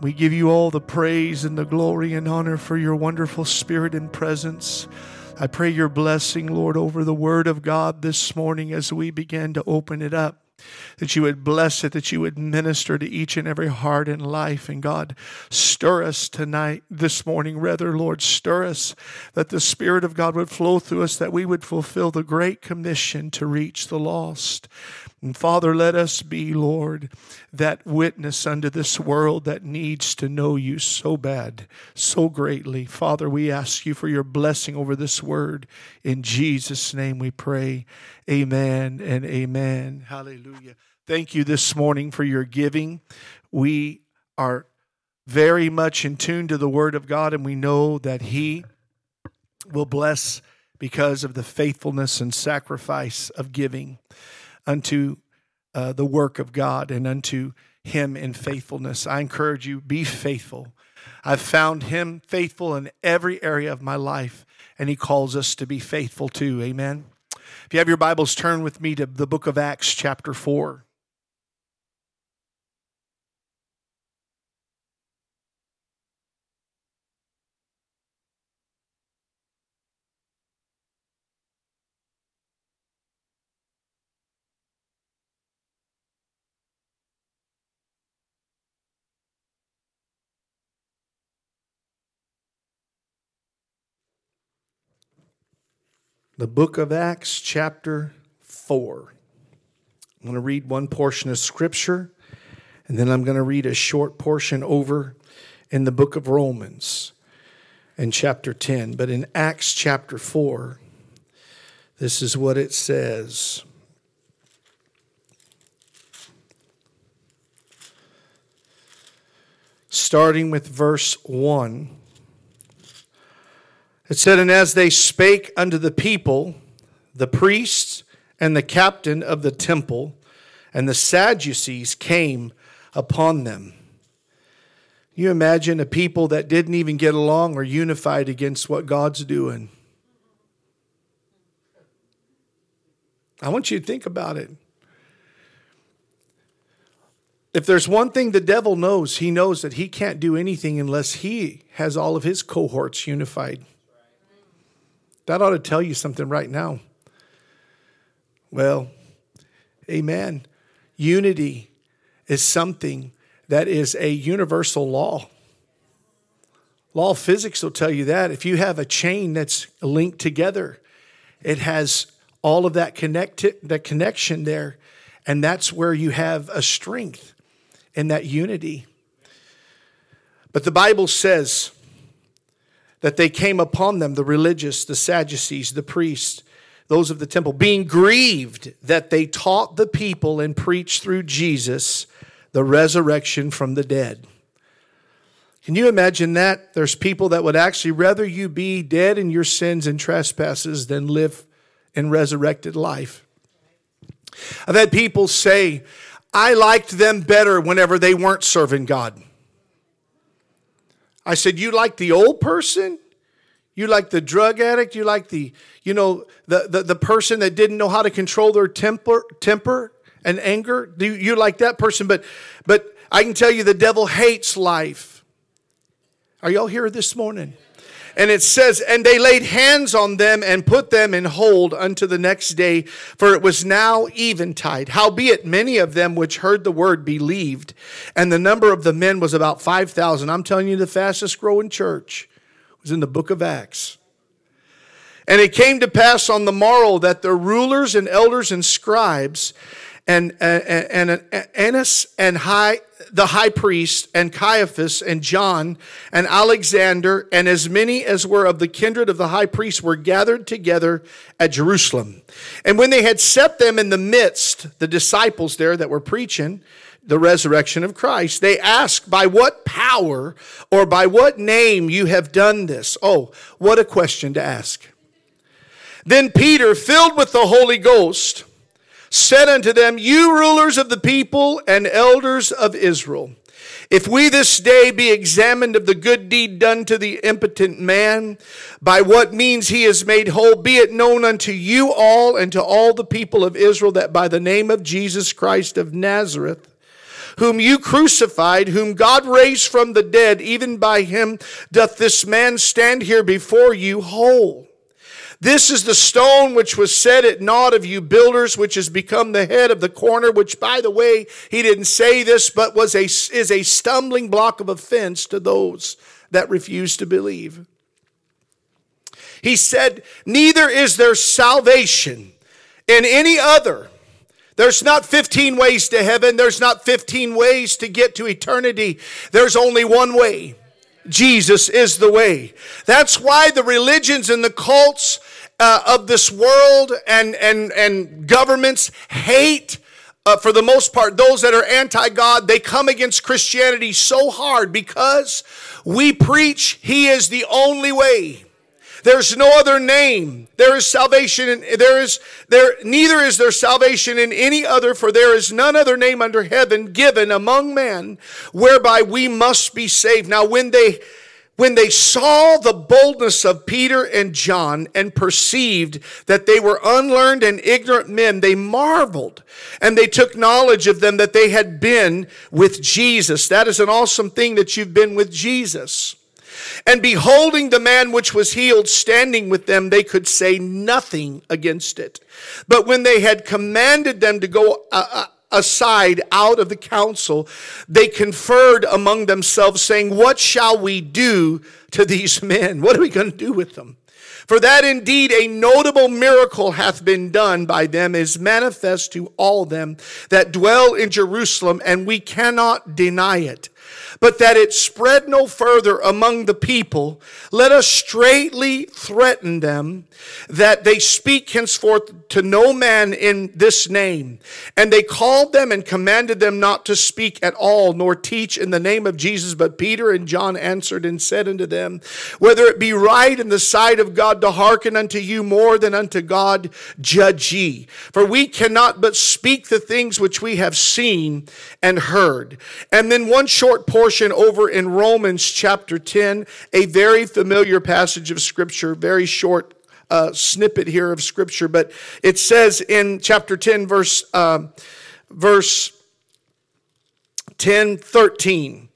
We give you all the praise and the glory and honor for your wonderful spirit and presence. I pray your blessing, Lord, over the word of God this morning as we begin to open it up that you would bless it, that you would minister to each and every heart and life. And God, stir us tonight, this morning, rather, Lord, stir us that the Spirit of God would flow through us, that we would fulfill the great commission to reach the lost. And Father, let us be, Lord, that witness unto this world that needs to know you so bad, so greatly. Father, we ask you for your blessing over this word. In Jesus' name we pray. Amen and amen. Hallelujah. Thank you this morning for your giving. We are very much in tune to the word of God, and we know that He will bless because of the faithfulness and sacrifice of giving unto uh, the work of God and unto Him in faithfulness. I encourage you, be faithful. I've found Him faithful in every area of my life, and He calls us to be faithful too. Amen. If you have your Bibles, turn with me to the book of Acts, chapter 4. The book of Acts, chapter 4. I'm going to read one portion of scripture, and then I'm going to read a short portion over in the book of Romans in chapter 10. But in Acts chapter 4, this is what it says. Starting with verse 1. It said, And as they spake unto the people, the priests and the captain of the temple and the Sadducees came upon them. You imagine a people that didn't even get along or unified against what God's doing. I want you to think about it. If there's one thing the devil knows, he knows that he can't do anything unless he has all of his cohorts unified. That ought to tell you something right now. Well, amen. Unity is something that is a universal law. Law of physics will tell you that. If you have a chain that's linked together, it has all of that connect that connection there, and that's where you have a strength in that unity. But the Bible says that they came upon them, the religious, the Sadducees, the priests, those of the temple, being grieved that they taught the people and preached through Jesus the resurrection from the dead. Can you imagine that? There's people that would actually rather you be dead in your sins and trespasses than live in resurrected life. I've had people say, I liked them better whenever they weren't serving God. I said, You like the old person? You like the drug addict? You like the, you know, the, the, the person that didn't know how to control their temper, temper and anger? Do you, you like that person? But but I can tell you the devil hates life. Are y'all here this morning? And it says, And they laid hands on them and put them in hold unto the next day, for it was now eventide. Howbeit, many of them which heard the word believed, and the number of the men was about 5,000. I'm telling you, the fastest growing church was in the book of Acts. And it came to pass on the morrow that the rulers and elders and scribes and, and, and Annas and high, the high priest and Caiaphas and John and Alexander and as many as were of the kindred of the high priest were gathered together at Jerusalem. And when they had set them in the midst, the disciples there that were preaching, the resurrection of Christ. They ask, by what power or by what name you have done this? Oh, what a question to ask. Then Peter, filled with the Holy Ghost, said unto them, You rulers of the people and elders of Israel, if we this day be examined of the good deed done to the impotent man, by what means he is made whole, be it known unto you all and to all the people of Israel that by the name of Jesus Christ of Nazareth, whom you crucified, whom God raised from the dead, even by him doth this man stand here before you whole. This is the stone which was set at naught of you builders, which has become the head of the corner, which, by the way, he didn't say this, but was a, is a stumbling block of offense to those that refuse to believe. He said, Neither is there salvation in any other. There's not 15 ways to heaven. There's not 15 ways to get to eternity. There's only one way. Jesus is the way. That's why the religions and the cults uh, of this world and, and, and governments hate, uh, for the most part, those that are anti God. They come against Christianity so hard because we preach He is the only way. There's no other name. There is salvation there is there neither is there salvation in any other for there is none other name under heaven given among men whereby we must be saved. Now when they when they saw the boldness of Peter and John and perceived that they were unlearned and ignorant men, they marveled and they took knowledge of them that they had been with Jesus. That is an awesome thing that you've been with Jesus. And beholding the man which was healed standing with them, they could say nothing against it. But when they had commanded them to go uh, uh, aside out of the council, they conferred among themselves, saying, What shall we do to these men? What are we going to do with them? For that indeed a notable miracle hath been done by them is manifest to all them that dwell in Jerusalem, and we cannot deny it but that it spread no further among the people, let us straightly threaten them that they speak henceforth to no man in this name. And they called them and commanded them not to speak at all, nor teach in the name of Jesus. But Peter and John answered and said unto them, Whether it be right in the sight of God to hearken unto you more than unto God, judge ye. For we cannot but speak the things which we have seen and heard. And then one short portion over in Romans chapter 10, a very familiar passage of scripture, very short uh, snippet here of scripture, but it says in chapter 10, verse, uh, verse 10, 13.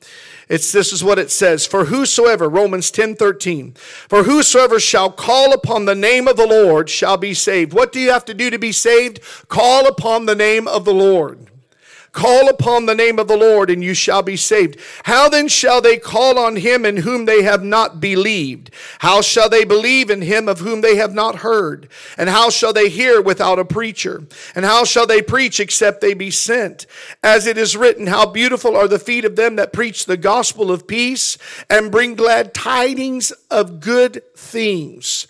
It's this is what it says. For whosoever, Romans 10 13, for whosoever shall call upon the name of the Lord shall be saved. What do you have to do to be saved? Call upon the name of the Lord. Call upon the name of the Lord and you shall be saved. How then shall they call on him in whom they have not believed? How shall they believe in him of whom they have not heard? And how shall they hear without a preacher? And how shall they preach except they be sent? As it is written, how beautiful are the feet of them that preach the gospel of peace and bring glad tidings of good things.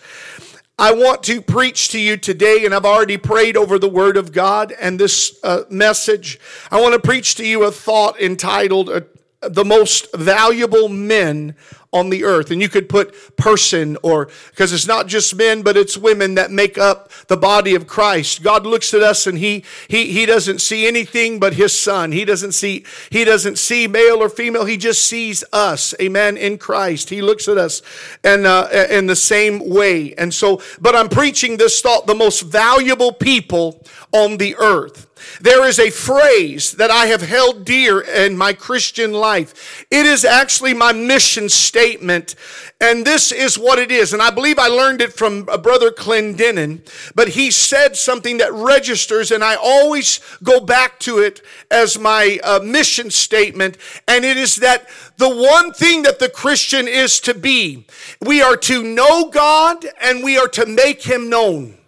I want to preach to you today, and I've already prayed over the Word of God and this uh, message. I want to preach to you a thought entitled uh, The Most Valuable Men on the earth. And you could put person or, because it's not just men, but it's women that make up the body of Christ. God looks at us and he, he, he doesn't see anything but his son. He doesn't see, he doesn't see male or female. He just sees us. Amen. In Christ. He looks at us and, uh, in the same way. And so, but I'm preaching this thought, the most valuable people on the earth. There is a phrase that I have held dear in my Christian life. It is actually my mission statement, and this is what it is. And I believe I learned it from a brother Clendenin, but he said something that registers, and I always go back to it as my uh, mission statement, and it is that the one thing that the Christian is to be, we are to know God and we are to make him known.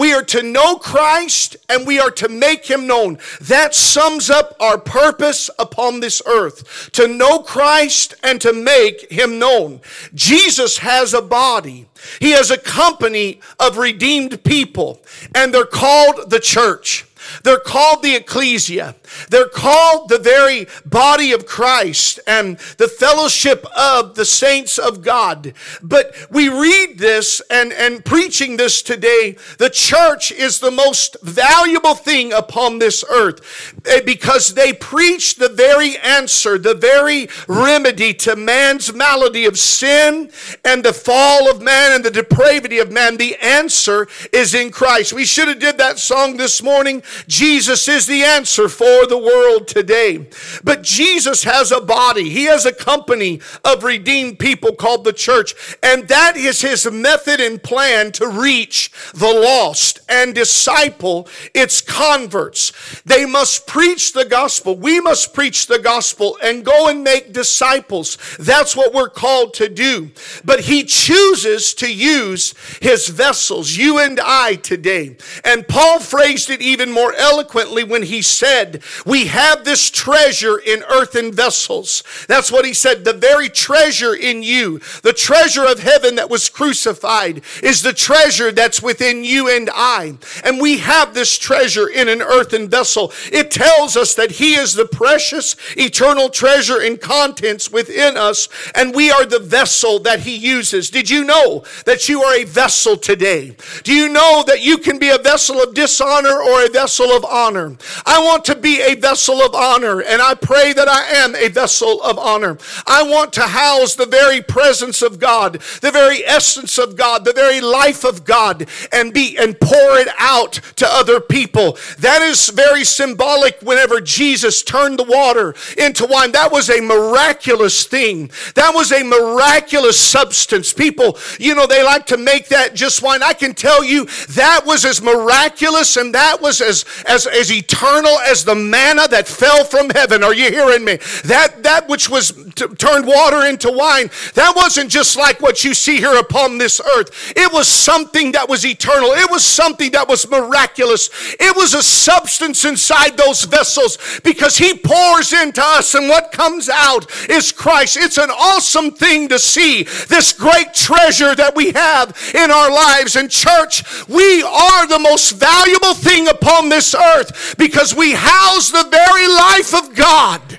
We are to know Christ and we are to make him known. That sums up our purpose upon this earth to know Christ and to make him known. Jesus has a body, he has a company of redeemed people, and they're called the church. They're called the ecclesia. They're called the very body of Christ and the fellowship of the saints of God. But we read this and, and preaching this today, the church is the most valuable thing upon this earth eh, because they preach the very answer, the very remedy to man's malady of sin and the fall of man and the depravity of man. The answer is in Christ. We should have did that song this morning Jesus is the answer for the world today. But Jesus has a body. He has a company of redeemed people called the church. And that is his method and plan to reach the lost and disciple its converts. They must preach the gospel. We must preach the gospel and go and make disciples. That's what we're called to do. But he chooses to use his vessels, you and I today. And Paul phrased it even more eloquently when he said, We have this treasure in earthen vessels. That's what he said. The very treasure in you, the treasure of heaven that was crucified, is the treasure that's within you and I. And we have this treasure in an earthen vessel. It tells us that he is the precious eternal treasure and contents within us, and we are the vessel that he uses. Did you know that you are a vessel today? Do you know that you can be a vessel of dishonor or a vessel of honor? I want to be a vessel of honor, and I pray that I am a vessel of honor. I want to house the very presence of God, the very essence of God, the very life of God, and be and pour it out to other people. That is very symbolic whenever Jesus turned the water into wine. That was a miraculous thing. That was a miraculous substance. People, you know, they like to make that just wine. I can tell you that was as miraculous and that was as, as, as eternal as the manna that fell from heaven. Are you hearing me? That, that which was t- turned water into wine, that wasn't just like what you see here upon this earth. It was something that was eternal. It was something that was miraculous. It was a substance inside those vessels because he pours into us and what comes out is Christ. It's an awesome thing to see this great treasure that we have in our lives. And church, we are the most valuable thing upon this earth because we house the very life of God.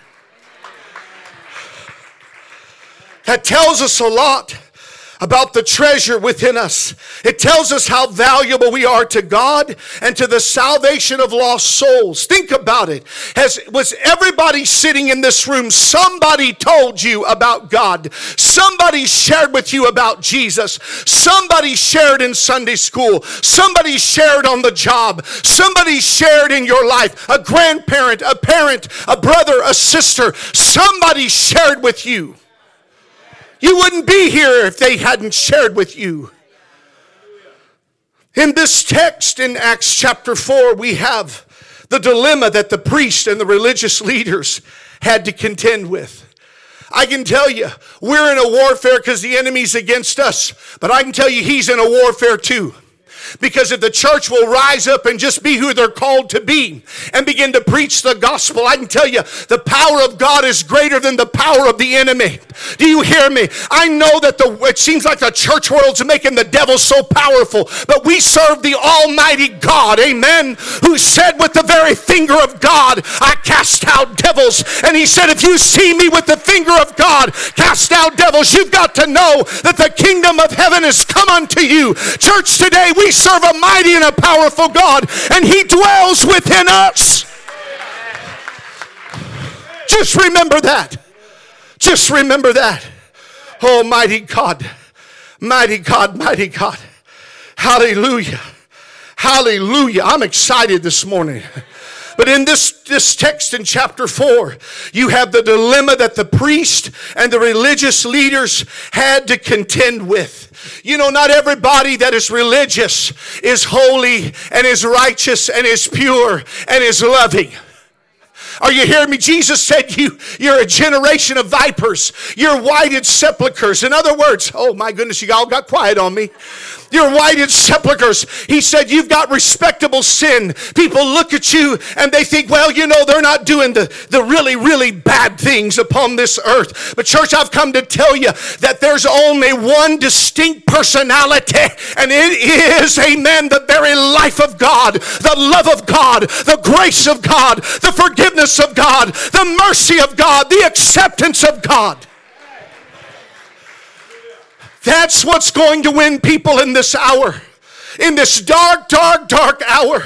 That tells us a lot about the treasure within us. It tells us how valuable we are to God and to the salvation of lost souls. Think about it. Has was everybody sitting in this room somebody told you about God? Somebody shared with you about Jesus. Somebody shared in Sunday school. Somebody shared on the job. Somebody shared in your life. A grandparent, a parent, a brother, a sister. Somebody shared with you. You wouldn't be here if they hadn't shared with you. In this text in Acts chapter 4, we have the dilemma that the priests and the religious leaders had to contend with. I can tell you, we're in a warfare because the enemy's against us, but I can tell you he's in a warfare too. Because if the church will rise up and just be who they're called to be and begin to preach the gospel, I can tell you the power of God is greater than the power of the enemy. Do you hear me? I know that the it seems like the church world's making the devil so powerful, but we serve the Almighty God, amen, who said with the very finger of God, I cast out devils. And he said, if you see me with the finger of God cast out devils, you've got to know that the kingdom of heaven has come unto you. Church, today we serve a mighty and a powerful God, and He dwells within us. Just remember that. Just remember that. Oh, mighty God, mighty God, mighty God. Hallelujah. Hallelujah. I'm excited this morning. But in this, this text in chapter 4, you have the dilemma that the priest and the religious leaders had to contend with. You know, not everybody that is religious is holy and is righteous and is pure and is loving. Are you hearing me? Jesus said, you, You're a generation of vipers. You're whited sepulchres. In other words, oh my goodness, you all got quiet on me. You're whited sepulchres. He said, You've got respectable sin. People look at you and they think, Well, you know, they're not doing the, the really, really bad things upon this earth. But, church, I've come to tell you that there's only one distinct personality, and it is, amen, the very life of God, the love of God, the grace of God, the forgiveness of God, the mercy of God, the acceptance of God. That's what's going to win people in this hour, in this dark, dark, dark hour.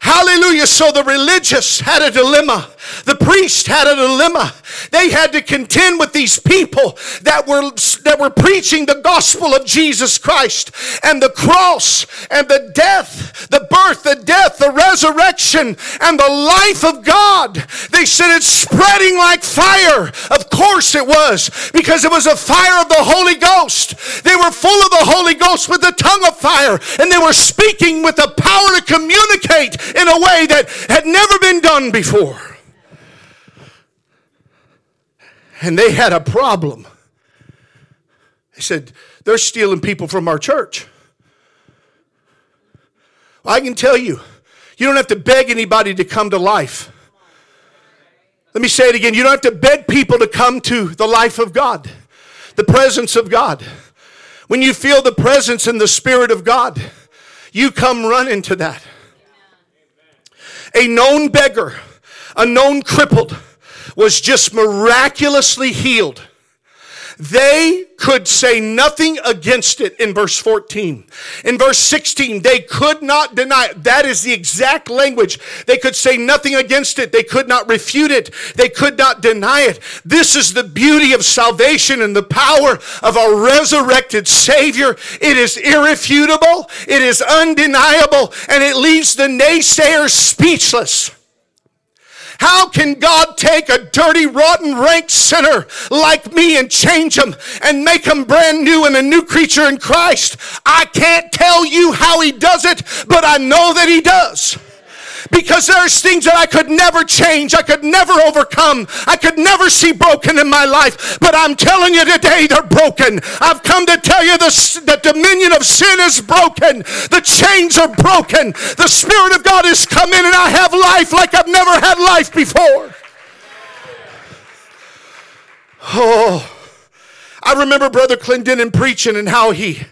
Hallelujah. So the religious had a dilemma. The priest had a dilemma. They had to contend with these people that were, that were preaching the gospel of Jesus Christ and the cross and the death, the birth, the death, the resurrection, and the life of God. They said it's spreading like fire. Of course it was, because it was a fire of the Holy Ghost. They were full of the Holy Ghost with the tongue of fire, and they were speaking with the power to communicate in a way that had never been done before. And they had a problem. They said, they're stealing people from our church. Well, I can tell you, you don't have to beg anybody to come to life. Let me say it again. You don't have to beg people to come to the life of God, the presence of God. When you feel the presence and the Spirit of God, you come running to that. A known beggar, a known crippled, was just miraculously healed they could say nothing against it in verse 14. In verse 16, they could not deny it. That is the exact language. They could say nothing against it. They could not refute it. They could not deny it. This is the beauty of salvation and the power of our resurrected Savior. It is irrefutable, it is undeniable, and it leaves the naysayers speechless. How can God take a dirty, rotten, rank sinner like me and change him and make him brand new and a new creature in Christ? I can't tell you how he does it, but I know that he does because there's things that I could never change, I could never overcome, I could never see broken in my life. But I'm telling you today, they're broken. I've come to tell you the, the dominion of sin is broken, the chains are broken, the Spirit of God has come in, and I have life like I've never had life before. Oh, I remember Brother Clendenin preaching and how he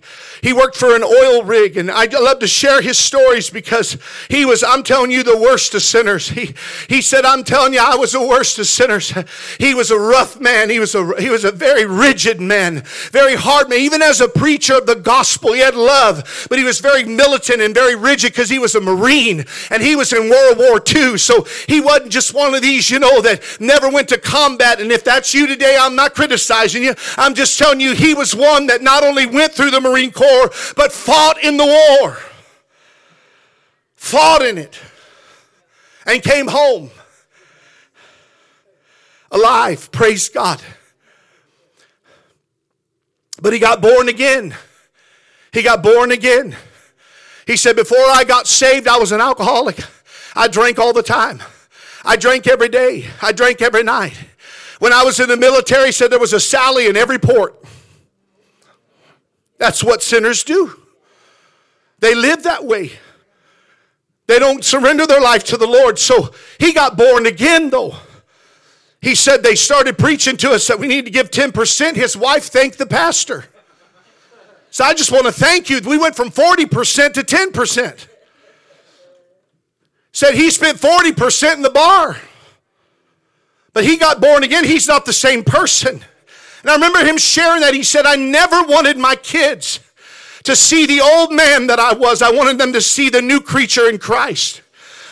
he worked for an oil rig, and I love to share his stories because he was, I'm telling you, the worst of sinners. He, he said, I'm telling you, I was the worst of sinners. He was a rough man. He was a, he was a very rigid man, very hard man. Even as a preacher of the gospel, he had love, but he was very militant and very rigid because he was a Marine and he was in World War II. So he wasn't just one of these, you know, that never went to combat. And if that's you today, I'm not criticizing you. I'm just telling you, he was one that not only went through the Marine Corps, war, but fought in the war. Fought in it. And came home alive. Praise God. But he got born again. He got born again. He said, Before I got saved, I was an alcoholic. I drank all the time. I drank every day. I drank every night. When I was in the military, he said there was a Sally in every port. That's what sinners do. They live that way. They don't surrender their life to the Lord. So he got born again, though. He said they started preaching to us that we need to give 10%. His wife thanked the pastor. So I just want to thank you. We went from 40% to 10%. Said he spent 40% in the bar. But he got born again. He's not the same person. And I remember him sharing that. He said, I never wanted my kids to see the old man that I was. I wanted them to see the new creature in Christ.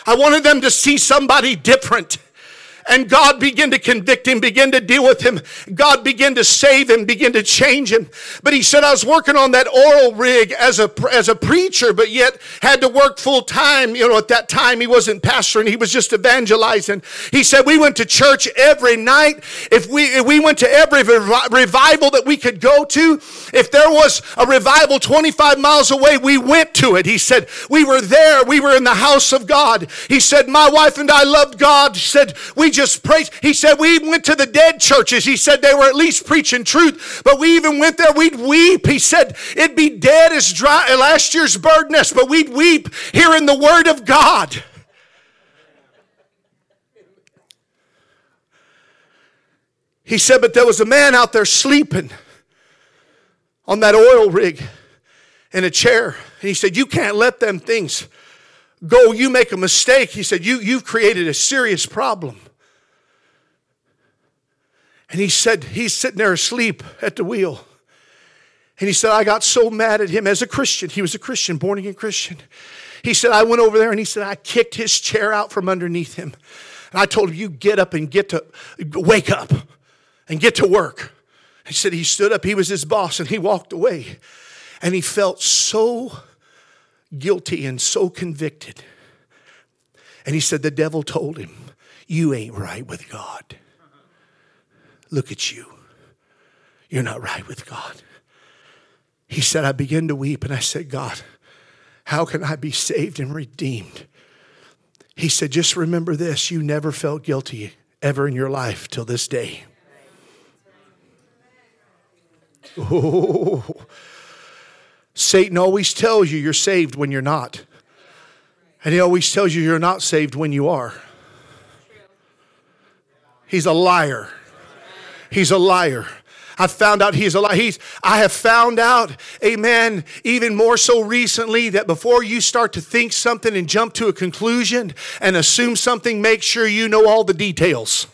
I wanted them to see somebody different. And God began to convict him, begin to deal with him. God began to save him, begin to change him. But he said, I was working on that oil rig as a, as a preacher, but yet had to work full time. You know, at that time he wasn't pastoring, he was just evangelizing. He said, we went to church every night. If we, if we went to every revival that we could go to, if there was a revival 25 miles away, we went to it. He said, we were there. We were in the house of God. He said, my wife and I loved God. He said, we just praise. He said, we went to the dead churches. He said they were at least preaching truth, but we even went there, we'd weep. He said, it'd be dead as dry last year's bird nest, but we'd weep hearing the word of God. He said, but there was a man out there sleeping on that oil rig in a chair. And he said, You can't let them things go. You make a mistake. He said, you, You've created a serious problem. And he said, he's sitting there asleep at the wheel. And he said, I got so mad at him as a Christian. He was a Christian, born again Christian. He said, I went over there and he said, I kicked his chair out from underneath him. And I told him, You get up and get to, wake up and get to work. He said he stood up, he was his boss, and he walked away. And he felt so guilty and so convicted. And he said, The devil told him, You ain't right with God. Look at you. You're not right with God. He said, I began to weep and I said, God, how can I be saved and redeemed? He said, Just remember this you never felt guilty ever in your life till this day. Oh, Satan always tells you you're saved when you're not. And he always tells you you're not saved when you are. He's a liar. He's a liar. I found out he's a liar. He's, I have found out, amen, even more so recently that before you start to think something and jump to a conclusion and assume something, make sure you know all the details.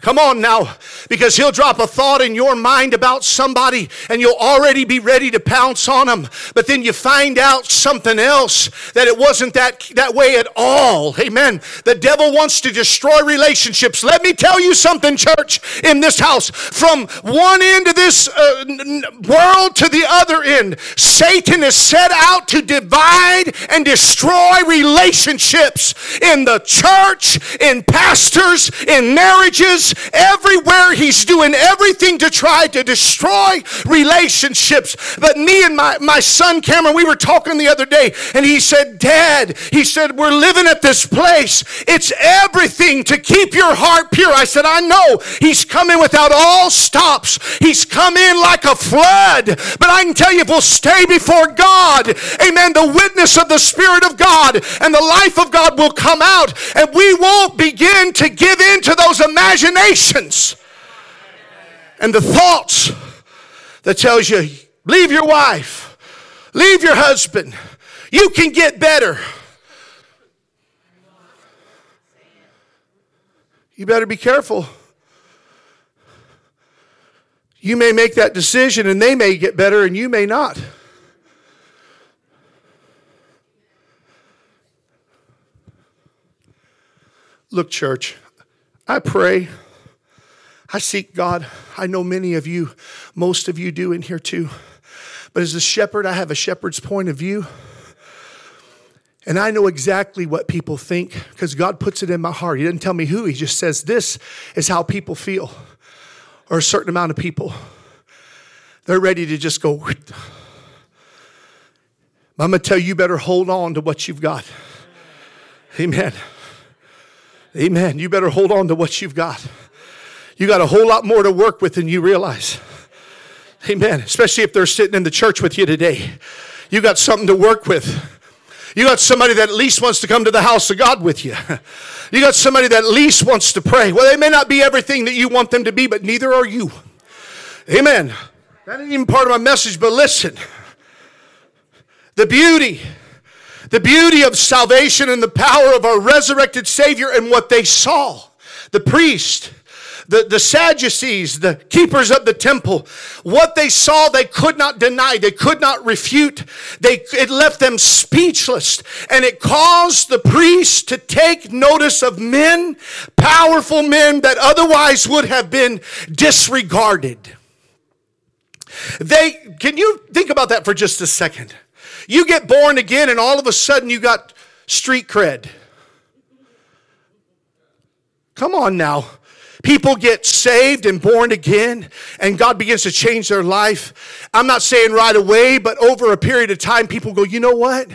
Come on now, because he'll drop a thought in your mind about somebody and you'll already be ready to pounce on them. But then you find out something else that it wasn't that, that way at all. Amen. The devil wants to destroy relationships. Let me tell you something, church, in this house. From one end of this uh, world to the other end, Satan is set out to divide and destroy relationships in the church, in pastors, in marriages everywhere. He's doing everything to try to destroy relationships. But me and my, my son Cameron, we were talking the other day, and he said, Dad, he said, we're living at this place. It's everything to keep your heart pure. I said, I know. He's coming without all stops. He's come in like a flood. But I can tell you, if we'll stay before God, amen, the witness of the Spirit of God and the life of God will come out, and we won't begin to give in to those imaginations imaginations and the thoughts that tells you leave your wife leave your husband. You can get better. You better be careful. You may make that decision and they may get better and you may not. Look church i pray I seek God. I know many of you, most of you do in here too. But as a shepherd, I have a shepherd's point of view. And I know exactly what people think because God puts it in my heart. He doesn't tell me who, He just says, This is how people feel, or a certain amount of people. They're ready to just go. I'm going to tell you, you better hold on to what you've got. Amen. Amen. You better hold on to what you've got. You got a whole lot more to work with than you realize. Amen. Especially if they're sitting in the church with you today. You got something to work with. You got somebody that at least wants to come to the house of God with you. You got somebody that at least wants to pray. Well, they may not be everything that you want them to be, but neither are you. Amen. That ain't even part of my message, but listen. The beauty, the beauty of salvation and the power of our resurrected Savior and what they saw. The priest, the, the Sadducees, the keepers of the temple, what they saw they could not deny, they could not refute. They, it left them speechless. And it caused the priests to take notice of men, powerful men that otherwise would have been disregarded. They, can you think about that for just a second? You get born again, and all of a sudden you got street cred. Come on now. People get saved and born again, and God begins to change their life. I'm not saying right away, but over a period of time, people go, you know what?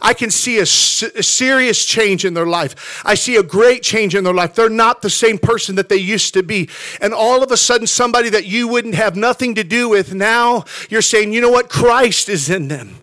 I can see a, serious change in their life. I see a great change in their life. They're not the same person that they used to be. And all of a sudden, somebody that you wouldn't have nothing to do with now, you're saying, you know what? Christ is in them.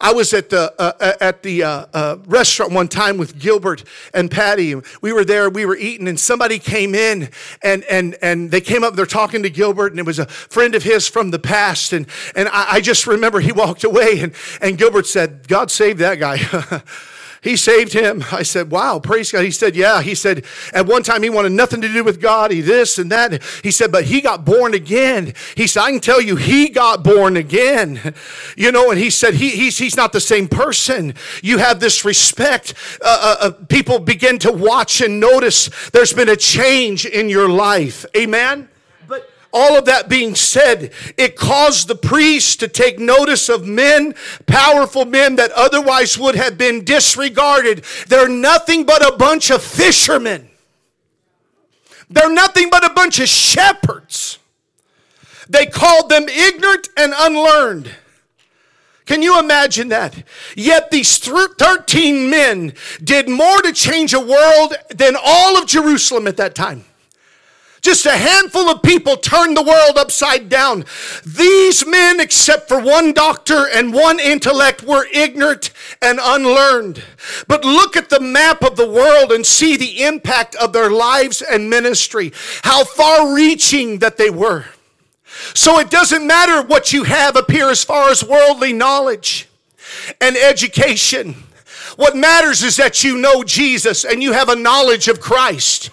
I was at the uh, uh, at the uh, uh, restaurant one time with Gilbert and Patty. We were there, we were eating, and somebody came in and and and they came up. They're talking to Gilbert, and it was a friend of his from the past. And and I, I just remember he walked away, and and Gilbert said, "God save that guy." He saved him. I said, Wow, praise God. He said, Yeah. He said, At one time, he wanted nothing to do with God. He this and that. He said, But he got born again. He said, I can tell you, he got born again. You know, and he said, he, he's, he's not the same person. You have this respect. Uh, uh, uh, people begin to watch and notice there's been a change in your life. Amen all of that being said, it caused the priests to take notice of men, powerful men that otherwise would have been disregarded. They're nothing but a bunch of fishermen. They're nothing but a bunch of shepherds. They called them ignorant and unlearned. Can you imagine that? Yet these 13 men did more to change a world than all of Jerusalem at that time. Just a handful of people turned the world upside down. These men, except for one doctor and one intellect, were ignorant and unlearned. But look at the map of the world and see the impact of their lives and ministry, how far reaching that they were. So it doesn't matter what you have up here as far as worldly knowledge and education. What matters is that you know Jesus and you have a knowledge of Christ.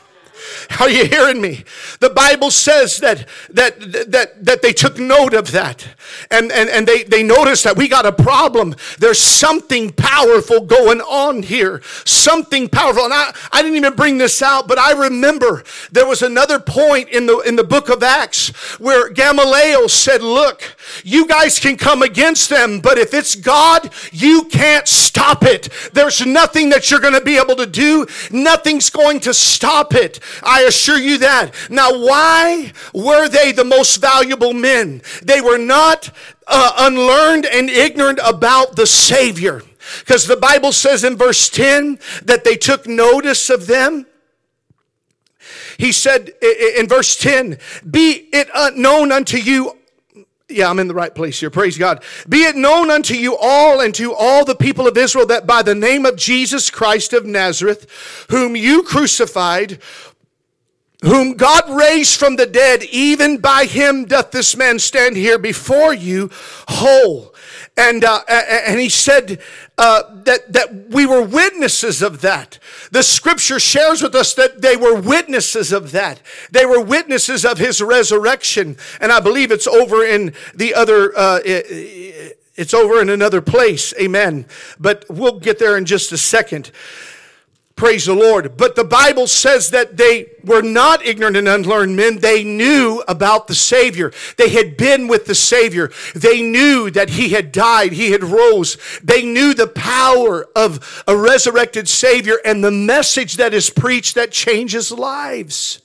Are you hearing me? The Bible says that that that that they took note of that. And and, and they, they noticed that we got a problem. There's something powerful going on here. Something powerful. And I, I didn't even bring this out, but I remember there was another point in the in the book of Acts where Gamaliel said, Look, you guys can come against them, but if it's God, you can't stop it. There's nothing that you're going to be able to do. Nothing's going to stop it. I assure you that. Now, why were they the most valuable men? They were not uh, unlearned and ignorant about the Savior. Because the Bible says in verse 10 that they took notice of them. He said in verse 10, Be it known unto you yeah, I'm in the right place here. Praise God. Be it known unto you all and to all the people of Israel that by the name of Jesus Christ of Nazareth, whom you crucified, whom God raised from the dead, even by him doth this man stand here before you whole. And, uh, and he said uh, that, that we were witnesses of that. The scripture shares with us that they were witnesses of that. They were witnesses of his resurrection. And I believe it's over in the other, uh, it's over in another place. Amen. But we'll get there in just a second. Praise the Lord. But the Bible says that they were not ignorant and unlearned men. They knew about the Savior. They had been with the Savior. They knew that He had died. He had rose. They knew the power of a resurrected Savior and the message that is preached that changes lives.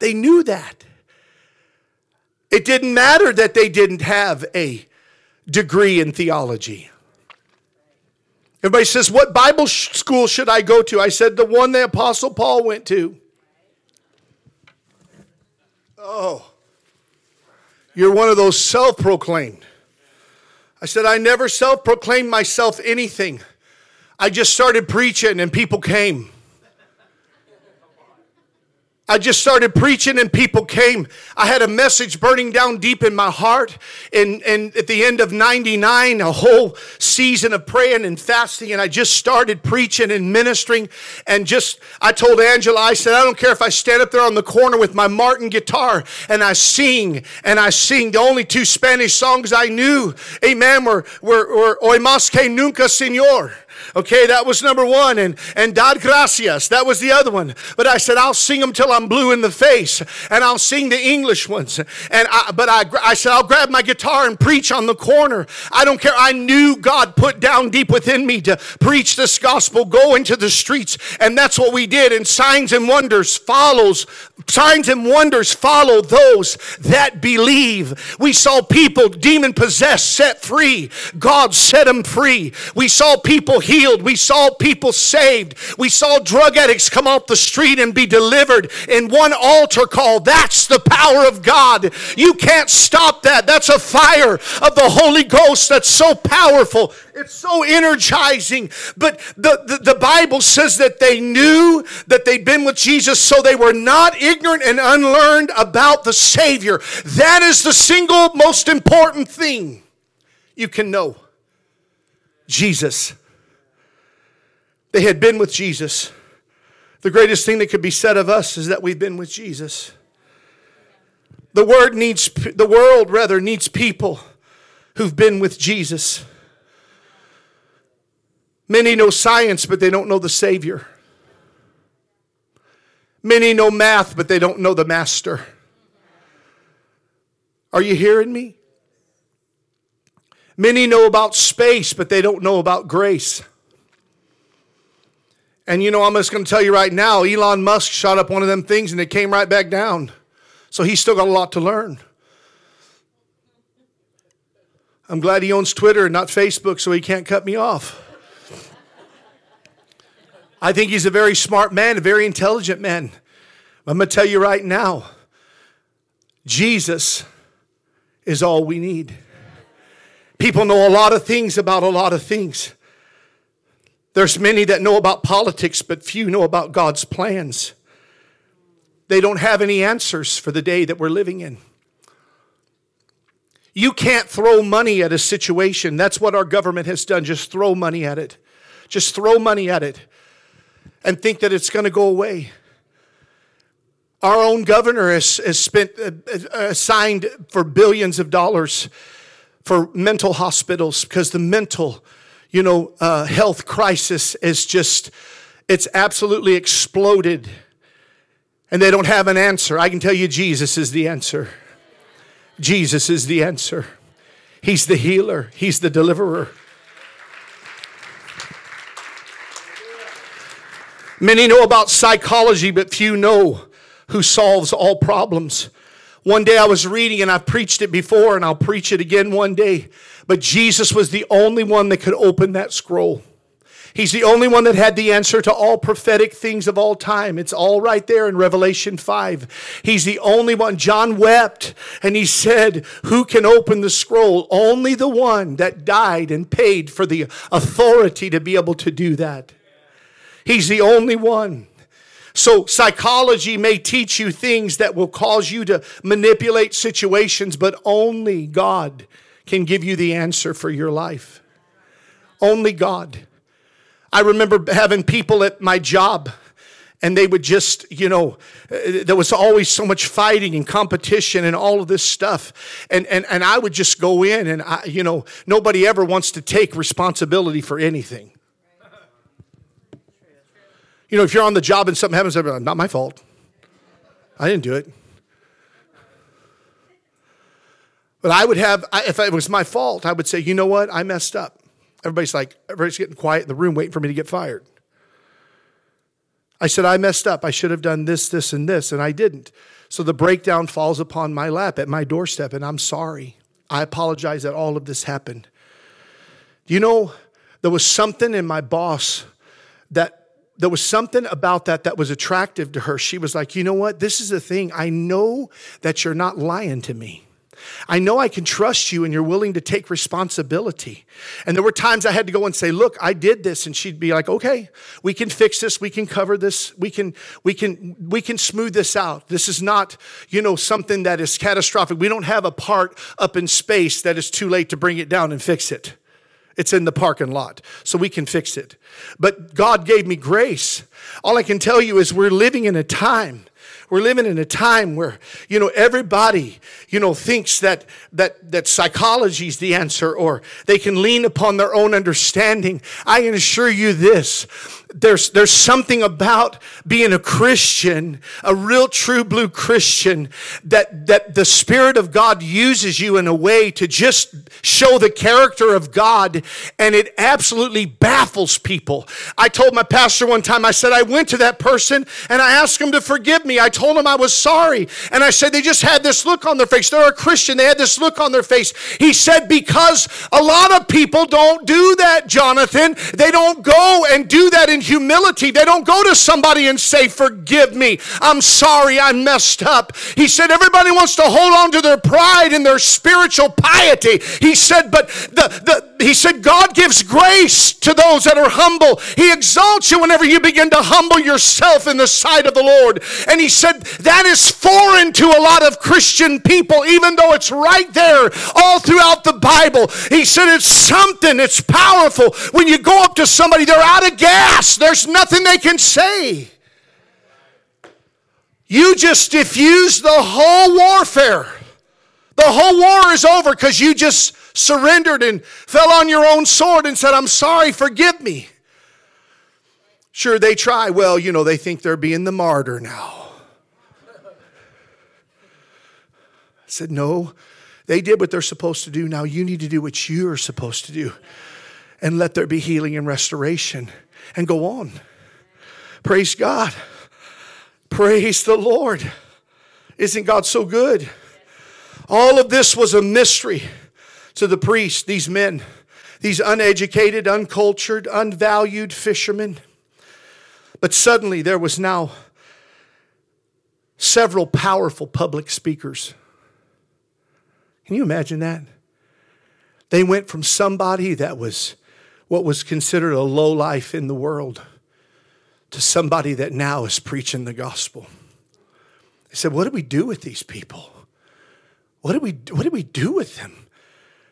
They knew that. It didn't matter that they didn't have a degree in theology. Everybody says, What Bible school should I go to? I said, The one the Apostle Paul went to. Oh, you're one of those self proclaimed. I said, I never self proclaimed myself anything. I just started preaching and people came. I just started preaching and people came. I had a message burning down deep in my heart. And, and at the end of 99, a whole season of praying and fasting, and I just started preaching and ministering. And just, I told Angela, I said, I don't care if I stand up there on the corner with my Martin guitar and I sing and I sing. The only two Spanish songs I knew, amen, were, were, were más que nunca, Señor. Okay, that was number one. And, and Dad Gracias, that was the other one. But I said, I'll sing them till I'm blue in the face. And I'll sing the English ones. And I, but I, I said, I'll grab my guitar and preach on the corner. I don't care. I knew God put down deep within me to preach this gospel, go into the streets. And that's what we did. And signs and wonders follows, signs and wonders follow those that believe. We saw people demon possessed set free. God set them free. We saw people healed. We saw people saved. We saw drug addicts come off the street and be delivered in one altar call. That's the power of God. You can't stop that. That's a fire of the Holy Ghost that's so powerful. It's so energizing. But the, the, the Bible says that they knew that they'd been with Jesus, so they were not ignorant and unlearned about the Savior. That is the single most important thing you can know. Jesus. They had been with Jesus. The greatest thing that could be said of us is that we've been with Jesus. The word needs the world rather needs people who've been with Jesus. Many know science, but they don't know the Savior. Many know math, but they don't know the Master. Are you hearing me? Many know about space, but they don't know about grace. And you know, I'm just going to tell you right now Elon Musk shot up one of them things and it came right back down. So he's still got a lot to learn. I'm glad he owns Twitter and not Facebook so he can't cut me off. I think he's a very smart man, a very intelligent man. I'm going to tell you right now Jesus is all we need. People know a lot of things about a lot of things. There's many that know about politics, but few know about God's plans. They don't have any answers for the day that we're living in. You can't throw money at a situation. That's what our government has done. Just throw money at it. Just throw money at it and think that it's going to go away. Our own governor has, has spent uh, uh, assigned for billions of dollars for mental hospitals because the mental, you know, uh, health crisis is just, it's absolutely exploded. And they don't have an answer. I can tell you Jesus is the answer. Jesus is the answer. He's the healer, He's the deliverer. Many know about psychology, but few know who solves all problems. One day I was reading, and I've preached it before, and I'll preach it again one day. But Jesus was the only one that could open that scroll. He's the only one that had the answer to all prophetic things of all time. It's all right there in Revelation 5. He's the only one. John wept and he said, Who can open the scroll? Only the one that died and paid for the authority to be able to do that. He's the only one. So, psychology may teach you things that will cause you to manipulate situations, but only God can give you the answer for your life. Only God. I remember having people at my job and they would just, you know, there was always so much fighting and competition and all of this stuff. And, and, and I would just go in and, I, you know, nobody ever wants to take responsibility for anything. You know, if you're on the job and something happens, not my fault. I didn't do it. But I would have, if it was my fault, I would say, you know what? I messed up. Everybody's like, everybody's getting quiet in the room waiting for me to get fired. I said, I messed up. I should have done this, this, and this, and I didn't. So the breakdown falls upon my lap at my doorstep, and I'm sorry. I apologize that all of this happened. You know, there was something in my boss that there was something about that that was attractive to her. She was like, you know what? This is the thing. I know that you're not lying to me. I know I can trust you and you're willing to take responsibility. And there were times I had to go and say, "Look, I did this." And she'd be like, "Okay, we can fix this. We can cover this. We can we can we can smooth this out. This is not, you know, something that is catastrophic. We don't have a part up in space that is too late to bring it down and fix it." It's in the parking lot, so we can fix it. But God gave me grace. All I can tell you is we're living in a time we're living in a time where, you know, everybody, you know, thinks that that that psychology is the answer or they can lean upon their own understanding. I can assure you this. There's there's something about being a Christian, a real true blue Christian that that the spirit of God uses you in a way to just show the character of God and it absolutely baffles people. I told my pastor one time I said I went to that person and I asked him to forgive me. I told him I was sorry. And I said, they just had this look on their face. They're a Christian. They had this look on their face. He said, because a lot of people don't do that, Jonathan. They don't go and do that in humility. They don't go to somebody and say, forgive me. I'm sorry. I messed up. He said, everybody wants to hold on to their pride and their spiritual piety. He said, but the, the, he said, God gives grace to those that are humble. He exalts you whenever you begin to humble yourself in the sight of the Lord. And he said, that is foreign to a lot of Christian people, even though it's right there all throughout the Bible. He said, it's something, it's powerful. When you go up to somebody, they're out of gas, there's nothing they can say. You just diffuse the whole warfare. The whole war is over because you just surrendered and fell on your own sword and said, I'm sorry, forgive me. Sure, they try. Well, you know, they think they're being the martyr now. I said, No, they did what they're supposed to do. Now you need to do what you're supposed to do and let there be healing and restoration and go on. Praise God. Praise the Lord. Isn't God so good? All of this was a mystery to the priests, these men, these uneducated, uncultured, unvalued fishermen. But suddenly there was now several powerful public speakers. Can you imagine that? They went from somebody that was what was considered a low life in the world to somebody that now is preaching the gospel. They said, What do we do with these people? What do we, what do, we do with them?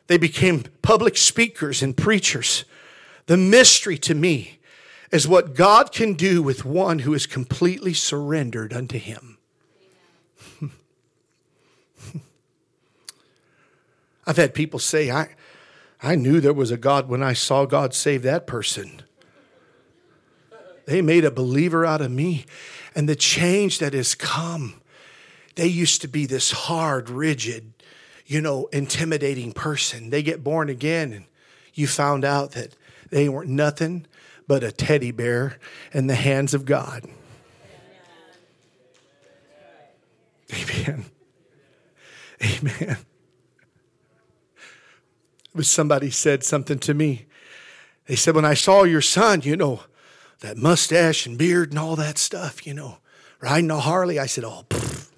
They became public speakers and preachers. The mystery to me is what God can do with one who is completely surrendered unto Him. I've had people say, I, I knew there was a God when I saw God save that person. They made a believer out of me. And the change that has come, they used to be this hard, rigid, you know, intimidating person. They get born again, and you found out that they weren't nothing but a teddy bear in the hands of God. Amen. Amen. But somebody said something to me. They said, When I saw your son, you know, that mustache and beard and all that stuff, you know, riding a Harley. I said, oh, pfft.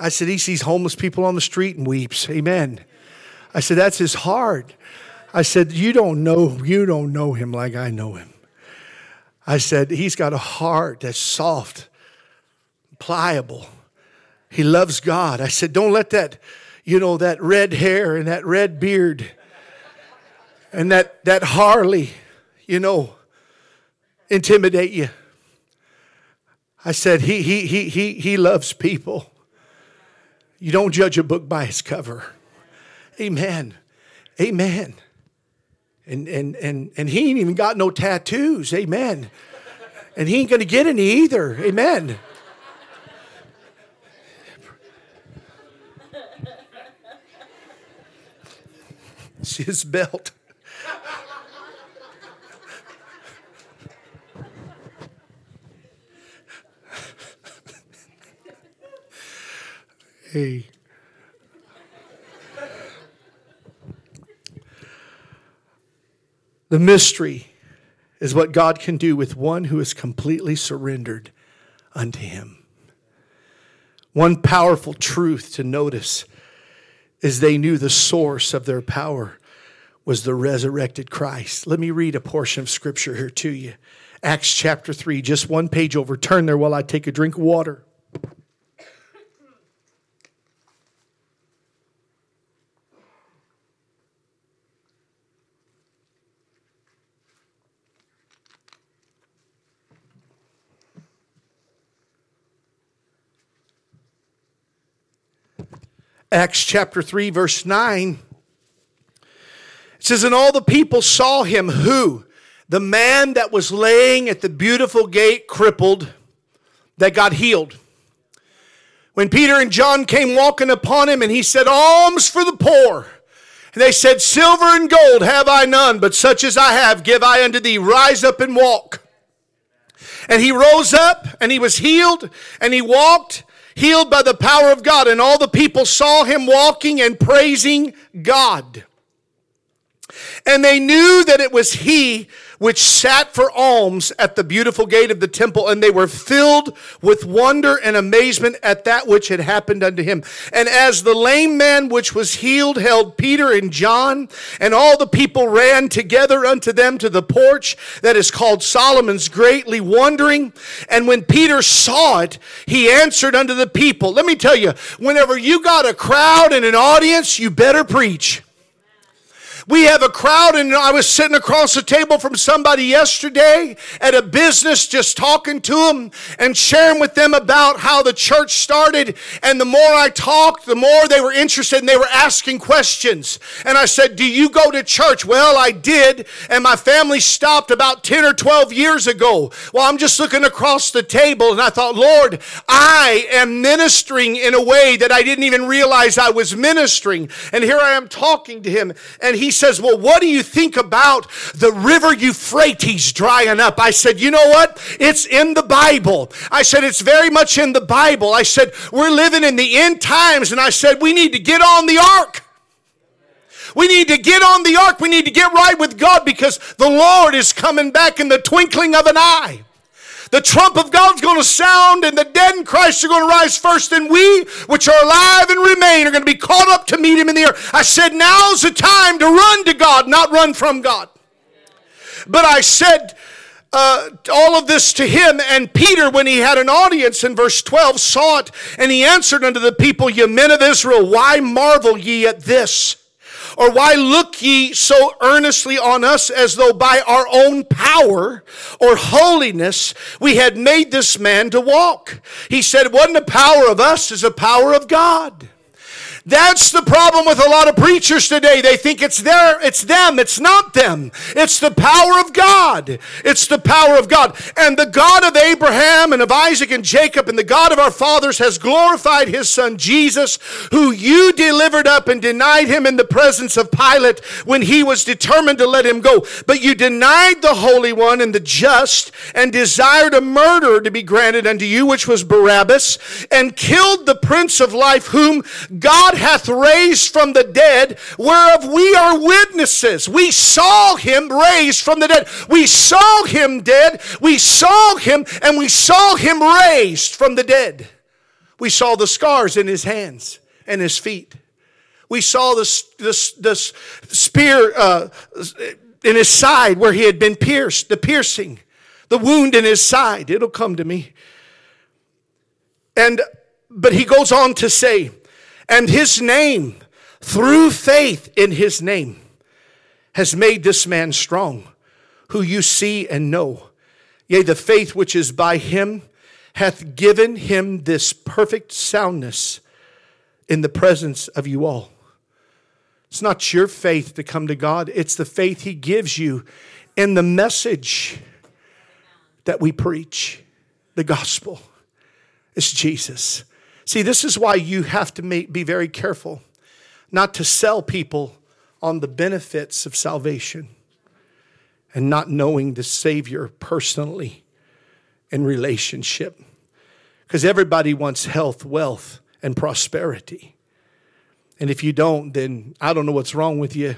I said, he sees homeless people on the street and weeps. Amen. I said, that's his heart. I said, you don't know, you don't know him like I know him. I said, he's got a heart that's soft, pliable. He loves God. I said, don't let that, you know, that red hair and that red beard and that, that Harley, you know, intimidate you. I said, he, he, he, he, he loves people. You don't judge a book by its cover. Amen. Amen. And, and, and, and he ain't even got no tattoos. Amen. And he ain't going to get any either. Amen. See his belt. Hey. The mystery is what God can do with one who is completely surrendered unto Him. One powerful truth to notice is they knew the source of their power was the resurrected Christ. Let me read a portion of scripture here to you. Acts chapter 3, just one page over. Turn there while I take a drink of water. Acts chapter 3, verse 9. It says, And all the people saw him, who? The man that was laying at the beautiful gate, crippled, that got healed. When Peter and John came walking upon him, and he said, Alms for the poor. And they said, Silver and gold have I none, but such as I have give I unto thee. Rise up and walk. And he rose up, and he was healed, and he walked healed by the power of God. And all the people saw him walking and praising God. And they knew that it was he which sat for alms at the beautiful gate of the temple, and they were filled with wonder and amazement at that which had happened unto him. And as the lame man which was healed held Peter and John, and all the people ran together unto them to the porch that is called Solomon's, greatly wondering. And when Peter saw it, he answered unto the people. Let me tell you, whenever you got a crowd and an audience, you better preach. We have a crowd, and I was sitting across the table from somebody yesterday at a business, just talking to them and sharing with them about how the church started. And the more I talked, the more they were interested and they were asking questions. And I said, Do you go to church? Well, I did, and my family stopped about 10 or 12 years ago. Well, I'm just looking across the table, and I thought, Lord, I am ministering in a way that I didn't even realize I was ministering. And here I am talking to him, and he says, Well, what do you think about the river Euphrates drying up? I said, You know what? It's in the Bible. I said, It's very much in the Bible. I said, We're living in the end times. And I said, We need to get on the ark. We need to get on the ark. We need to get right with God because the Lord is coming back in the twinkling of an eye. The trump of God's going to sound, and the dead in Christ are going to rise first, and we, which are alive and remain, are going to be caught up to meet Him in the air. I said, now's the time to run to God, not run from God. But I said, uh, all of this to him. And Peter, when he had an audience in verse 12, saw it, and he answered unto the people, Ye men of Israel, why marvel ye at this? Or why look ye so earnestly on us as though by our own power or holiness we had made this man to walk? He said, It wasn't the power of us, it's the power of God. That's the problem with a lot of preachers today. They think it's their, it's them. It's not them. It's the power of God. It's the power of God. And the God of Abraham and of Isaac and Jacob and the God of our fathers has glorified his son Jesus, who you delivered up and denied him in the presence of Pilate when he was determined to let him go. But you denied the Holy One and the just and desired a murderer to be granted unto you, which was Barabbas, and killed the Prince of Life, whom God God hath raised from the dead, whereof we are witnesses. We saw him raised from the dead. We saw him dead. We saw him, and we saw him raised from the dead. We saw the scars in his hands and his feet. We saw the, the, the spear uh, in his side where he had been pierced, the piercing, the wound in his side. It'll come to me. And but he goes on to say, and his name, through faith in his name, has made this man strong, who you see and know. Yea, the faith which is by him hath given him this perfect soundness in the presence of you all. It's not your faith to come to God, it's the faith he gives you in the message that we preach the gospel. It's Jesus. See, this is why you have to make, be very careful not to sell people on the benefits of salvation and not knowing the Savior personally in relationship. Because everybody wants health, wealth, and prosperity. And if you don't, then I don't know what's wrong with you.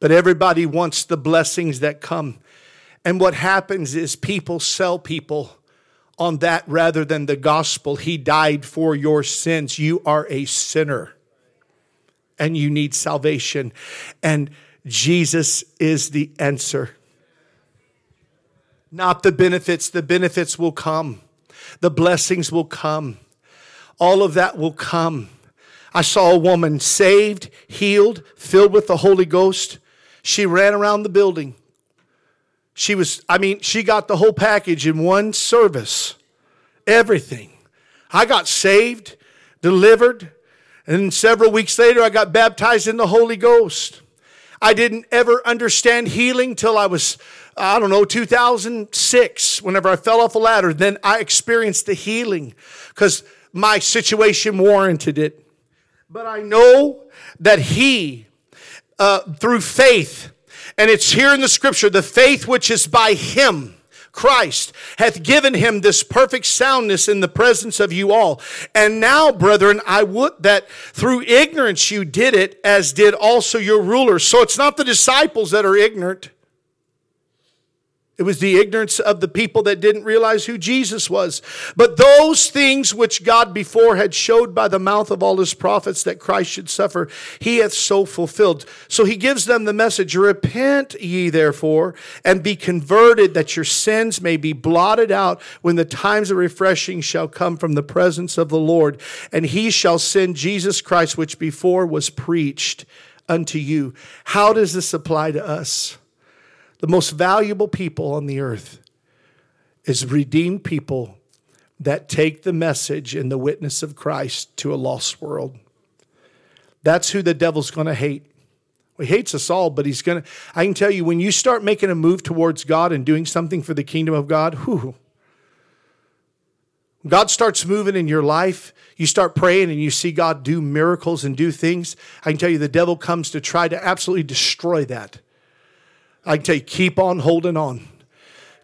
But everybody wants the blessings that come. And what happens is people sell people on that rather than the gospel. He died for your sins. You are a sinner and you need salvation. And Jesus is the answer. Not the benefits, the benefits will come, the blessings will come, all of that will come. I saw a woman saved, healed, filled with the Holy Ghost. She ran around the building she was, I mean, she got the whole package in one service. Everything. I got saved, delivered, and several weeks later I got baptized in the Holy Ghost. I didn't ever understand healing till I was, I don't know, 2006, whenever I fell off a ladder. Then I experienced the healing because my situation warranted it. But I know that He, uh, through faith, and it's here in the scripture the faith which is by him Christ hath given him this perfect soundness in the presence of you all. And now, brethren, I would that through ignorance you did it, as did also your rulers. So it's not the disciples that are ignorant. It was the ignorance of the people that didn't realize who Jesus was. But those things which God before had showed by the mouth of all his prophets that Christ should suffer, he hath so fulfilled. So he gives them the message Repent ye therefore, and be converted, that your sins may be blotted out when the times of refreshing shall come from the presence of the Lord. And he shall send Jesus Christ, which before was preached unto you. How does this apply to us? The most valuable people on the earth is redeemed people that take the message and the witness of Christ to a lost world. That's who the devil's going to hate. He hates us all, but he's going to. I can tell you, when you start making a move towards God and doing something for the kingdom of God, whew, God starts moving in your life, you start praying and you see God do miracles and do things. I can tell you, the devil comes to try to absolutely destroy that. I can tell you, keep on holding on.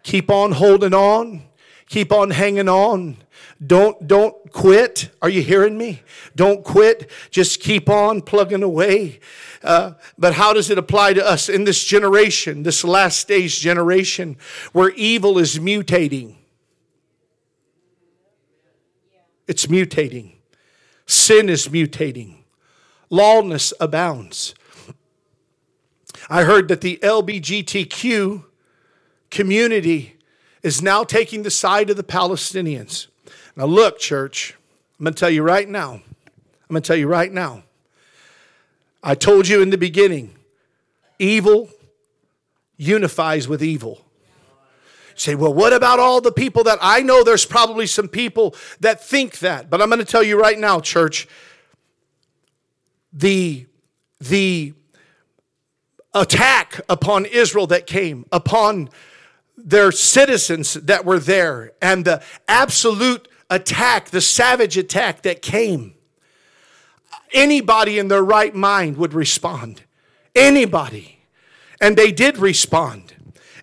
Keep on holding on. Keep on hanging on. Don't, don't quit. Are you hearing me? Don't quit. Just keep on plugging away. Uh, but how does it apply to us in this generation, this last stage generation, where evil is mutating? It's mutating. Sin is mutating. Lawlessness abounds. I heard that the LBGTQ community is now taking the side of the Palestinians. Now, look, church, I'm going to tell you right now. I'm going to tell you right now. I told you in the beginning evil unifies with evil. You say, well, what about all the people that I know? There's probably some people that think that. But I'm going to tell you right now, church, the, the attack upon Israel that came, upon their citizens that were there, and the absolute attack, the savage attack that came, anybody in their right mind would respond. Anybody. And they did respond.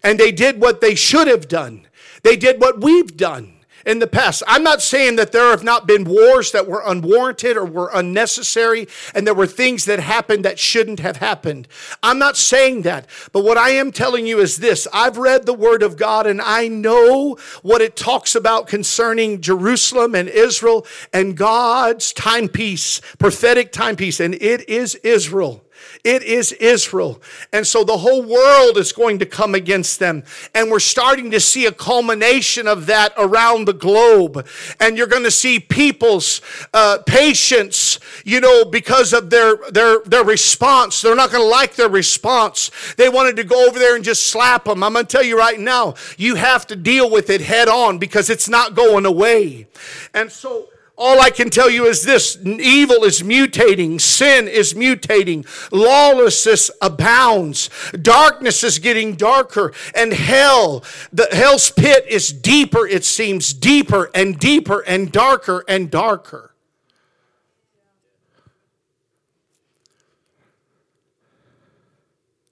And they did what they should have done. They did what we've done in the past. I'm not saying that there have not been wars that were unwarranted or were unnecessary and there were things that happened that shouldn't have happened. I'm not saying that. But what I am telling you is this I've read the Word of God and I know what it talks about concerning Jerusalem and Israel and God's timepiece, prophetic timepiece, and it is Israel. It is Israel. And so the whole world is going to come against them. And we're starting to see a culmination of that around the globe. And you're going to see people's uh, patience, you know, because of their, their, their response. They're not going to like their response. They wanted to go over there and just slap them. I'm going to tell you right now, you have to deal with it head on because it's not going away. And so, all I can tell you is this evil is mutating, sin is mutating, lawlessness abounds, darkness is getting darker, and hell, the hell's pit is deeper, it seems, deeper and deeper and darker and darker.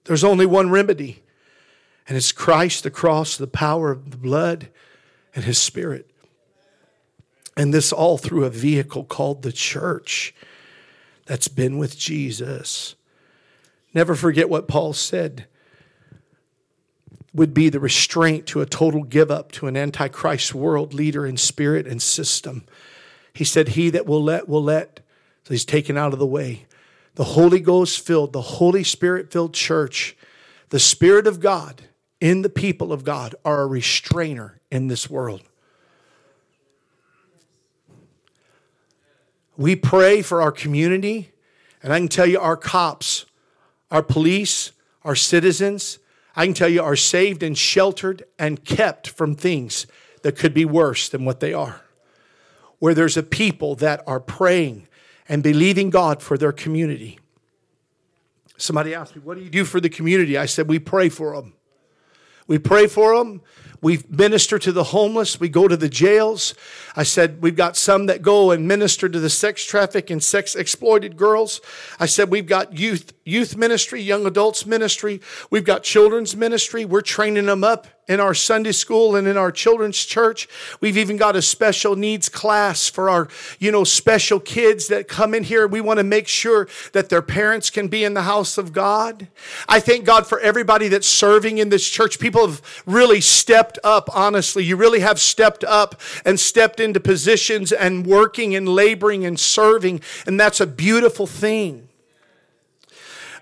There's only one remedy, and it's Christ, the cross, the power of the blood, and his spirit. And this all through a vehicle called the church that's been with Jesus. Never forget what Paul said would be the restraint to a total give up to an antichrist world leader in spirit and system. He said, He that will let, will let. So he's taken out of the way. The Holy Ghost filled, the Holy Spirit filled church, the Spirit of God in the people of God are a restrainer in this world. We pray for our community, and I can tell you our cops, our police, our citizens, I can tell you are saved and sheltered and kept from things that could be worse than what they are. Where there's a people that are praying and believing God for their community. Somebody asked me, What do you do for the community? I said, We pray for them. We pray for them. We minister to the homeless. We go to the jails. I said, we've got some that go and minister to the sex traffic and sex exploited girls. I said, we've got youth, youth ministry, young adults ministry. We've got children's ministry. We're training them up in our Sunday school and in our children's church. We've even got a special needs class for our, you know, special kids that come in here. We want to make sure that their parents can be in the house of God. I thank God for everybody that's serving in this church. People have really stepped up, honestly. You really have stepped up and stepped into positions and working and laboring and serving. And that's a beautiful thing.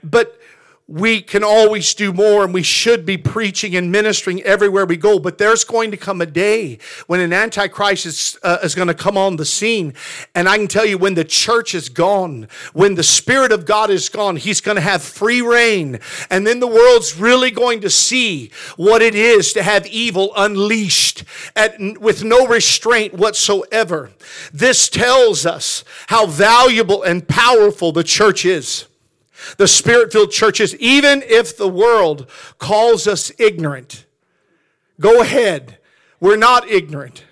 But we can always do more and we should be preaching and ministering everywhere we go. But there's going to come a day when an antichrist is, uh, is going to come on the scene. And I can tell you when the church is gone, when the Spirit of God is gone, He's going to have free reign. And then the world's really going to see what it is to have evil unleashed at, with no restraint whatsoever. This tells us how valuable and powerful the church is the spirit filled churches, even if the world calls us ignorant. Go ahead. We're not ignorant.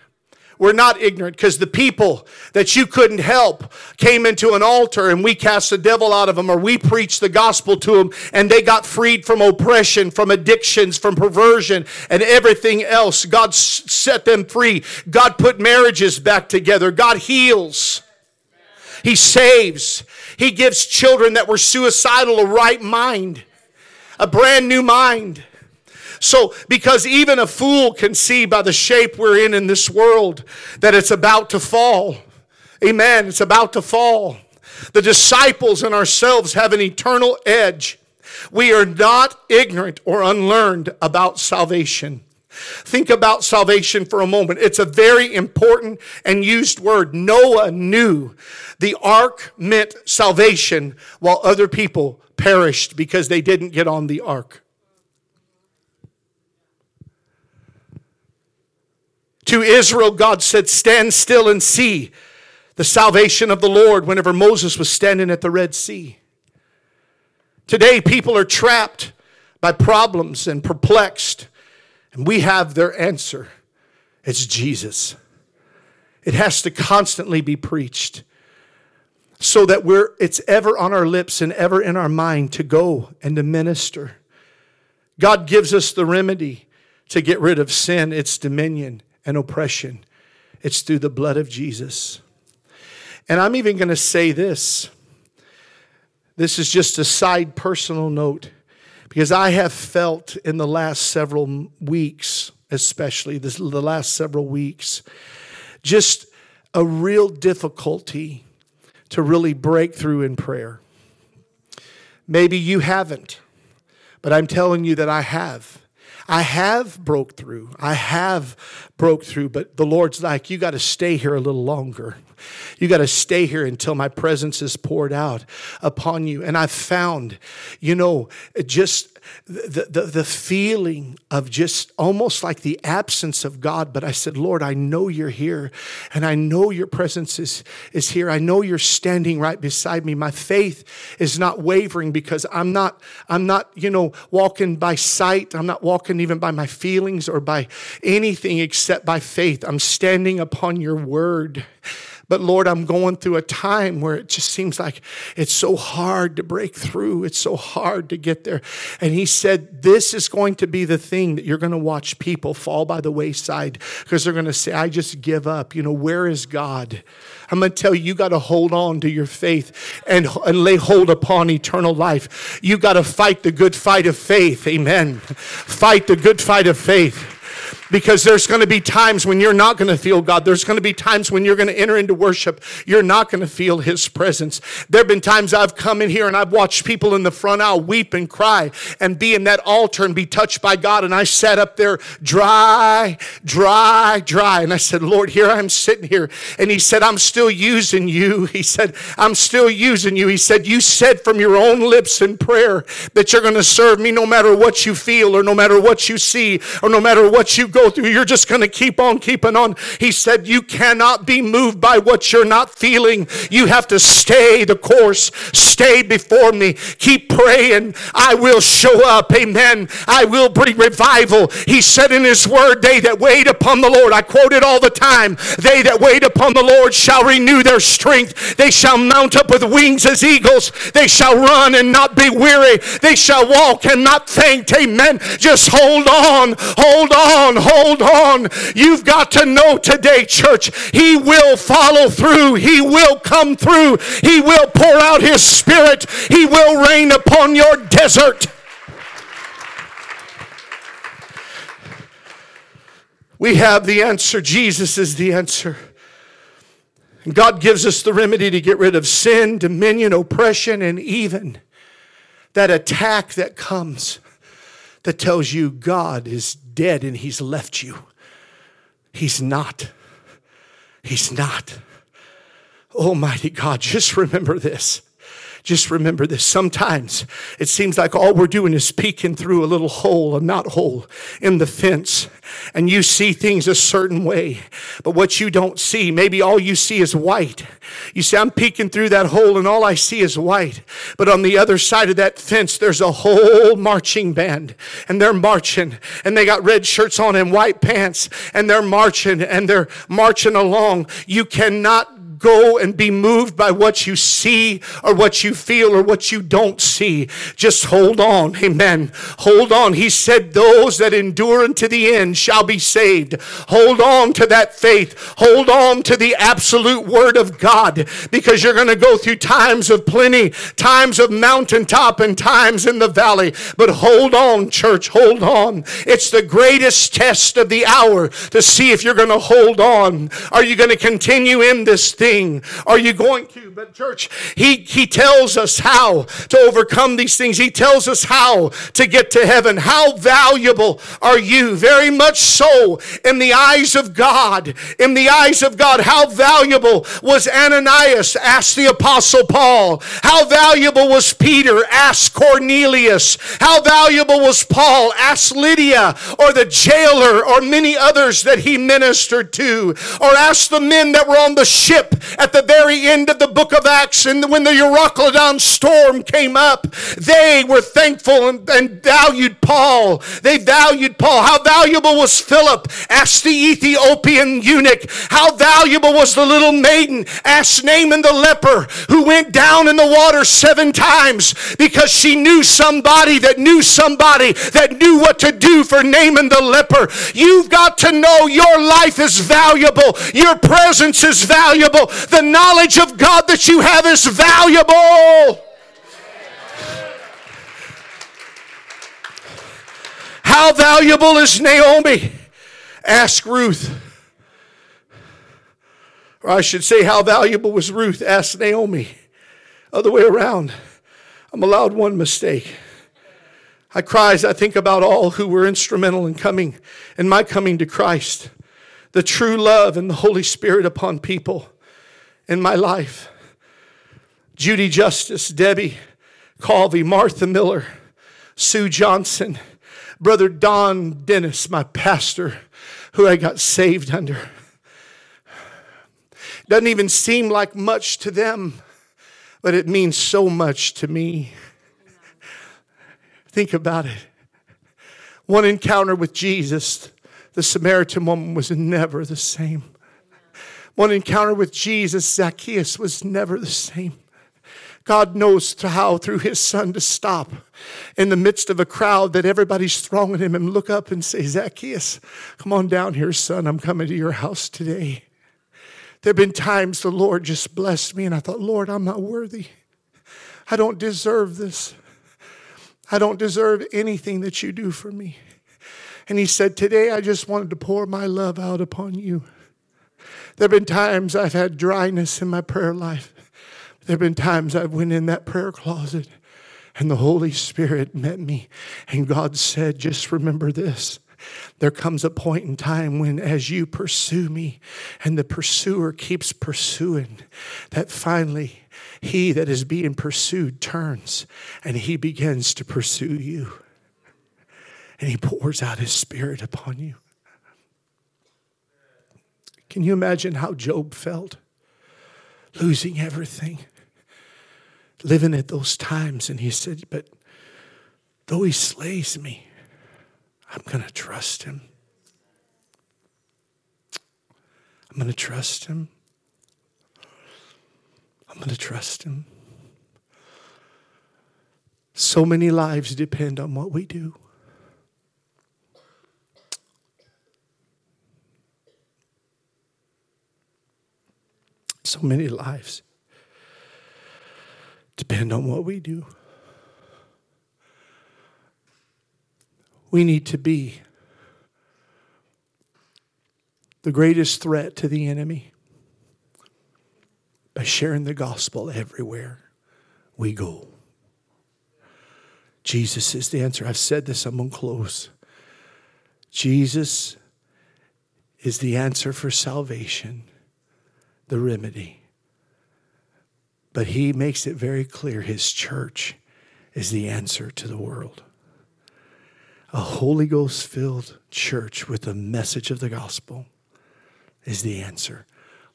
We're not ignorant because the people that you couldn't help came into an altar and we cast the devil out of them or we preached the gospel to them and they got freed from oppression, from addictions, from perversion and everything else. God set them free. God put marriages back together. God heals. He saves. He gives children that were suicidal a right mind, a brand new mind. So, because even a fool can see by the shape we're in in this world that it's about to fall. Amen. It's about to fall. The disciples and ourselves have an eternal edge. We are not ignorant or unlearned about salvation. Think about salvation for a moment. It's a very important and used word. Noah knew the ark meant salvation while other people perished because they didn't get on the ark. To Israel, God said, Stand still and see the salvation of the Lord whenever Moses was standing at the Red Sea. Today, people are trapped by problems and perplexed. And we have their answer it's Jesus. It has to constantly be preached so that we're it's ever on our lips and ever in our mind to go and to minister. God gives us the remedy to get rid of sin, its dominion and oppression. It's through the blood of Jesus. And I'm even going to say this. This is just a side personal note. Because I have felt in the last several weeks, especially this, the last several weeks, just a real difficulty to really break through in prayer. Maybe you haven't, but I'm telling you that I have. I have broke through. I have broke through, but the Lord's like, you got to stay here a little longer. You got to stay here until my presence is poured out upon you. And I've found, you know, just the, the, the feeling of just almost like the absence of God. But I said, Lord, I know you're here and I know your presence is, is here. I know you're standing right beside me. My faith is not wavering because I'm not, I'm not, you know, walking by sight. I'm not walking even by my feelings or by anything except by faith. I'm standing upon your word. But Lord, I'm going through a time where it just seems like it's so hard to break through. It's so hard to get there. And He said, This is going to be the thing that you're going to watch people fall by the wayside because they're going to say, I just give up. You know, where is God? I'm going to tell you, you got to hold on to your faith and, and lay hold upon eternal life. You got to fight the good fight of faith. Amen. Fight the good fight of faith because there's going to be times when you're not going to feel God. There's going to be times when you're going to enter into worship. You're not going to feel His presence. There have been times I've come in here and I've watched people in the front aisle weep and cry and be in that altar and be touched by God. And I sat up there dry, dry, dry. And I said, Lord, here I'm sitting here. And He said, I'm still using you. He said, I'm still using you. He said, You said from your own lips in prayer that you're going to serve me no matter what you feel or no matter what you see or no matter what you go go through. You're just going to keep on keeping on. He said, You cannot be moved by what you're not feeling. You have to stay the course, stay before me. Keep praying. I will show up. Amen. I will bring revival. He said in His word, They that wait upon the Lord, I quote it all the time, they that wait upon the Lord shall renew their strength. They shall mount up with wings as eagles. They shall run and not be weary. They shall walk and not faint. Amen. Just hold on, hold on, hold on. You've got to know today, church, He will follow through. He will come through. He will pour out His Spirit. He will rain upon your desert. We have the answer. Jesus is the answer. And God gives us the remedy to get rid of sin, dominion, oppression, and even that attack that comes that tells you God is dead and He's left you. He's not. He's not. Almighty God, just remember this. Just remember this. Sometimes it seems like all we're doing is peeking through a little hole, a knot hole in the fence, and you see things a certain way. But what you don't see, maybe all you see is white. You see, I'm peeking through that hole, and all I see is white. But on the other side of that fence, there's a whole marching band, and they're marching, and they got red shirts on and white pants, and they're marching, and they're marching along. You cannot go and be moved by what you see or what you feel or what you don't see. Just hold on. Amen. Hold on. He said, Those that endure unto the end shall be saved. Hold on to that faith. Hold on to the absolute word of God because you're going to go through times of plenty, times of mountaintop, and times in the valley. But hold on, church. Hold on. It's the greatest test of the hour to see if you're going to hold on. Are you going to continue in this thing? Are you going to? But, church, he, he tells us how to overcome these things. He tells us how to get to heaven. How valuable are you? Very much so in the eyes of God. In the eyes of God, how valuable was Ananias? Asked the Apostle Paul. How valuable was Peter? Asked Cornelius. How valuable was Paul? Asked Lydia or the jailer or many others that he ministered to. Or asked the men that were on the ship at the very end of the book of Acts, and when the Euroclydon storm came up, they were thankful and, and valued Paul. They valued Paul. How valuable was Philip? Asked the Ethiopian eunuch. How valuable was the little maiden? Asked Naaman the leper, who went down in the water seven times because she knew somebody that knew somebody that knew what to do for Naaman the leper. You've got to know your life is valuable. Your presence is valuable. The knowledge of God that you have is valuable. How valuable is Naomi? Ask Ruth. Or I should say, how valuable was Ruth? Ask Naomi. Other way around. I'm allowed one mistake. I cry as I think about all who were instrumental in coming, in my coming to Christ. The true love and the Holy Spirit upon people in my life. Judy Justice, Debbie Colvey, Martha Miller, Sue Johnson, Brother Don Dennis, my pastor, who I got saved under. Doesn't even seem like much to them, but it means so much to me. Think about it. One encounter with Jesus, the Samaritan woman was never the same. One encounter with Jesus, Zacchaeus was never the same. God knows how, through his son, to stop in the midst of a crowd that everybody's thronging him and look up and say, Zacchaeus, come on down here, son. I'm coming to your house today. There have been times the Lord just blessed me, and I thought, Lord, I'm not worthy. I don't deserve this. I don't deserve anything that you do for me. And he said, Today I just wanted to pour my love out upon you. There have been times I've had dryness in my prayer life. There have been times I've went in that prayer closet and the Holy Spirit met me and God said, just remember this. There comes a point in time when, as you pursue me and the pursuer keeps pursuing, that finally he that is being pursued turns and he begins to pursue you. And he pours out his spirit upon you. Can you imagine how Job felt? Losing everything, living at those times. And he said, But though he slays me, I'm going to trust him. I'm going to trust him. I'm going to trust him. So many lives depend on what we do. So many lives depend on what we do. We need to be the greatest threat to the enemy by sharing the gospel everywhere we go. Jesus is the answer. I've said this, I'm going to close. Jesus is the answer for salvation, the remedy. But he makes it very clear his church is the answer to the world. A Holy Ghost filled church with the message of the gospel is the answer.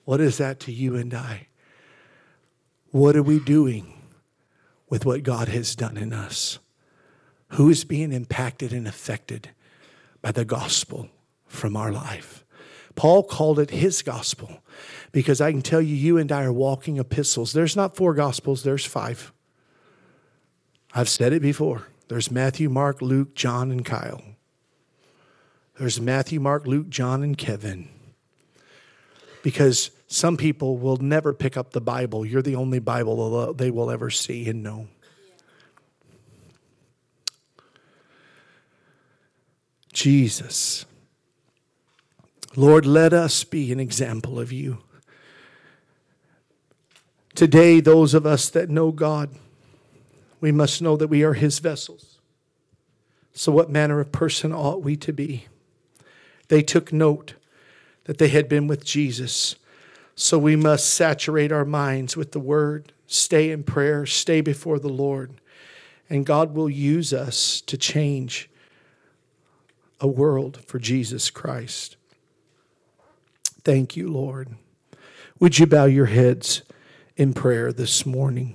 What is that to you and I? What are we doing with what God has done in us? Who is being impacted and affected by the gospel from our life? Paul called it his gospel because I can tell you, you and I are walking epistles. There's not four gospels, there's five. I've said it before. There's Matthew, Mark, Luke, John, and Kyle. There's Matthew, Mark, Luke, John, and Kevin. Because some people will never pick up the Bible. You're the only Bible they will ever see and know. Jesus. Lord, let us be an example of you. Today, those of us that know God, we must know that we are his vessels. So, what manner of person ought we to be? They took note that they had been with Jesus. So, we must saturate our minds with the word, stay in prayer, stay before the Lord, and God will use us to change a world for Jesus Christ. Thank you, Lord. Would you bow your heads in prayer this morning?